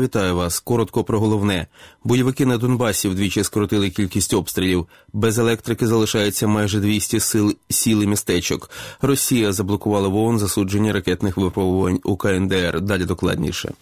Вітаю вас. Коротко про головне. Бойовики на Донбасі вдвічі скоротили кількість обстрілів. Без електрики залишається майже 200 сил сіл і містечок. Росія заблокувала в ООН засудження ракетних випробувань у КНДР. Далі докладніше.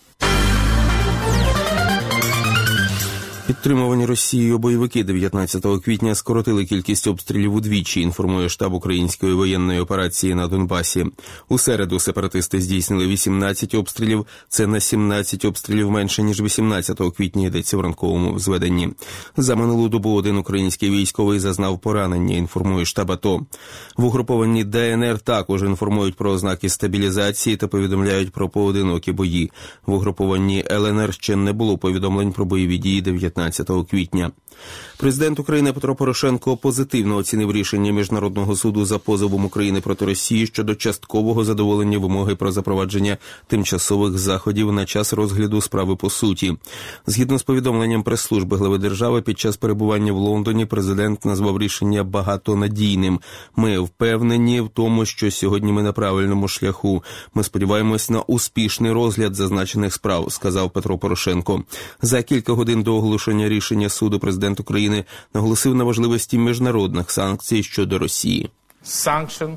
Підтримувані Росією бойовики 19 квітня скоротили кількість обстрілів удвічі. Інформує штаб української воєнної операції на Донбасі. У середу сепаратисти здійснили 18 обстрілів. Це на 17 обстрілів менше ніж 18 квітня. Йдеться в ранковому зведенні. За минулу добу один український військовий зазнав поранення. Інформує штаб АТО. В угрупованні ДНР також інформують про ознаки стабілізації та повідомляють про поодинокі бої. В угрупованні ЛНР ще не було повідомлень про бойові дії 19 15 квітня. Президент України Петро Порошенко позитивно оцінив рішення міжнародного суду за позовом України проти Росії щодо часткового задоволення вимоги про запровадження тимчасових заходів на час розгляду справи по суті. Згідно з повідомленням прес-служби глави держави, під час перебування в Лондоні президент назвав рішення багатонадійним. Ми впевнені в тому, що сьогодні ми на правильному шляху. Ми сподіваємось на успішний розгляд зазначених справ, сказав Петро Порошенко. За кілька годин до оголошення рішення суду президент України наголосив на важливості міжнародних санкцій щодо Росії. Sanction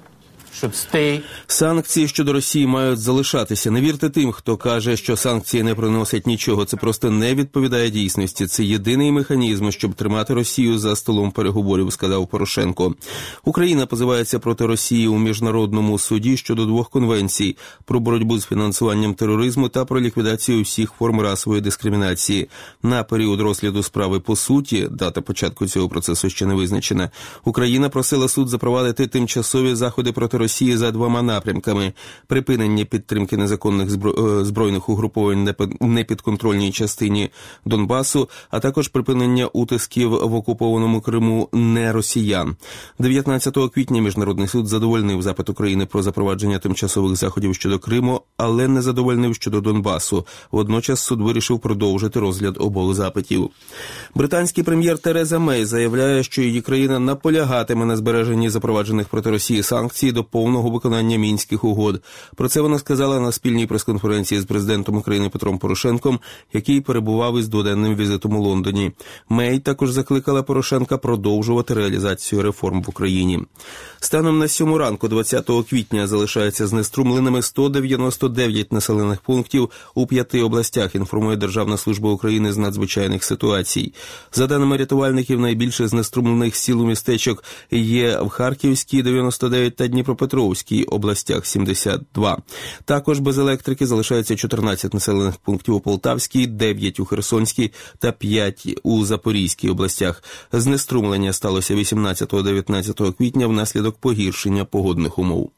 Санкції щодо Росії мають залишатися. Не вірте тим, хто каже, що санкції не приносять нічого. Це просто не відповідає дійсності. Це єдиний механізм, щоб тримати Росію за столом переговорів. Сказав Порошенко. Україна позивається проти Росії у міжнародному суді щодо двох конвенцій про боротьбу з фінансуванням тероризму та про ліквідацію всіх форм расової дискримінації. На період розгляду справи по суті, дата початку цього процесу ще не визначена. Україна просила суд запровадити тимчасові заходи проти Росії за двома напрямками: припинення підтримки незаконних е, збройних угруповань непідконтрольній частині Донбасу, а також припинення утисків в окупованому Криму не росіян. 19 квітня міжнародний суд задовольнив запит України про запровадження тимчасових заходів щодо Криму, але не задовольнив щодо Донбасу. Водночас суд вирішив продовжити розгляд обох запитів. Британський прем'єр Тереза Мей заявляє, що її країна наполягатиме на збереженні запроваджених проти Росії санкцій до повного виконання мінських угод. Про це вона сказала на спільній прес-конференції з президентом України Петром Порошенком, який перебував із дводенним візитом у Лондоні. Мей також закликала Порошенка продовжувати реалізацію реформ в Україні. Станом на сьому ранку, 20 квітня, залишаються знеструмленими 199 населених пунктів у п'яти областях. Інформує Державна служба України з надзвичайних ситуацій. За даними рятувальників, найбільше знеструмлених сіл у містечок є в Харківській 99 та Дніпропетровській Дніпропетровській областях 72. Також без електрики залишається 14 населених пунктів у Полтавській, 9 у Херсонській та 5 у Запорізькій областях. Знеструмлення сталося 18-19 квітня внаслідок погіршення погодних умов.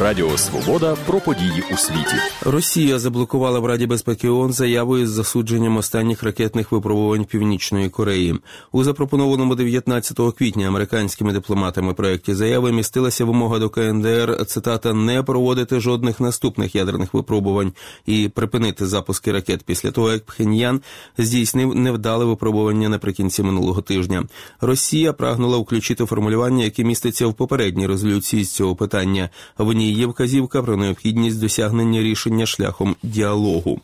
Радіо Свобода про події у світі. Росія заблокувала в Раді безпеки ООН заяву із засудженням останніх ракетних випробувань Північної Кореї. У запропонованому 19 квітня американськими дипломатами проєкті заяви містилася вимога до КНДР цитата не проводити жодних наступних ядерних випробувань і припинити запуски ракет після того, як Пхеньян здійснив невдале випробування наприкінці минулого тижня. Росія прагнула включити формулювання, яке міститься в попередній резолюції з цього питання. В ній є вказівка про необхідність досягнення рішення шляхом діалогу.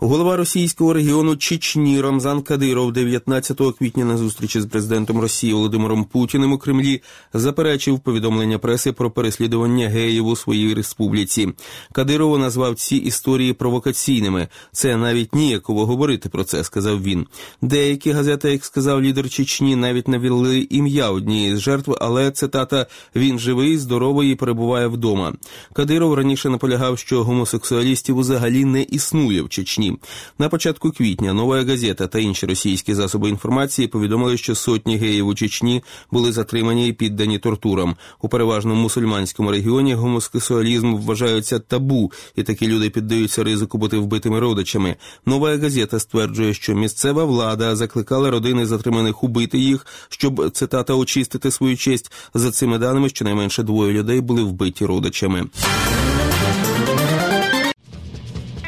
Голова російського регіону Чечні Рамзан Кадиров 19 квітня на зустрічі з президентом Росії Володимиром Путіним у Кремлі заперечив повідомлення преси про переслідування геїв у своїй республіці. Кадиров назвав ці історії провокаційними. Це навіть ніяково говорити про це, сказав він. Деякі газети, як сказав лідер Чечні, навіть навели ім'я однієї з жертв, але цитата він живий, здоровий і перебуває вдома. Кадиров раніше наполягав, що гомосексуалістів взагалі не існує в Чечні. Чечні. На початку квітня нова газета та інші російські засоби інформації повідомили, що сотні геїв у Чечні були затримані і піддані тортурам. У переважному мусульманському регіоні гомосексуалізм вважаються табу, і такі люди піддаються ризику бути вбитими родичами. Нова газета стверджує, що місцева влада закликала родини затриманих убити їх, щоб цитата очистити свою честь. За цими даними щонайменше двоє людей були вбиті родичами.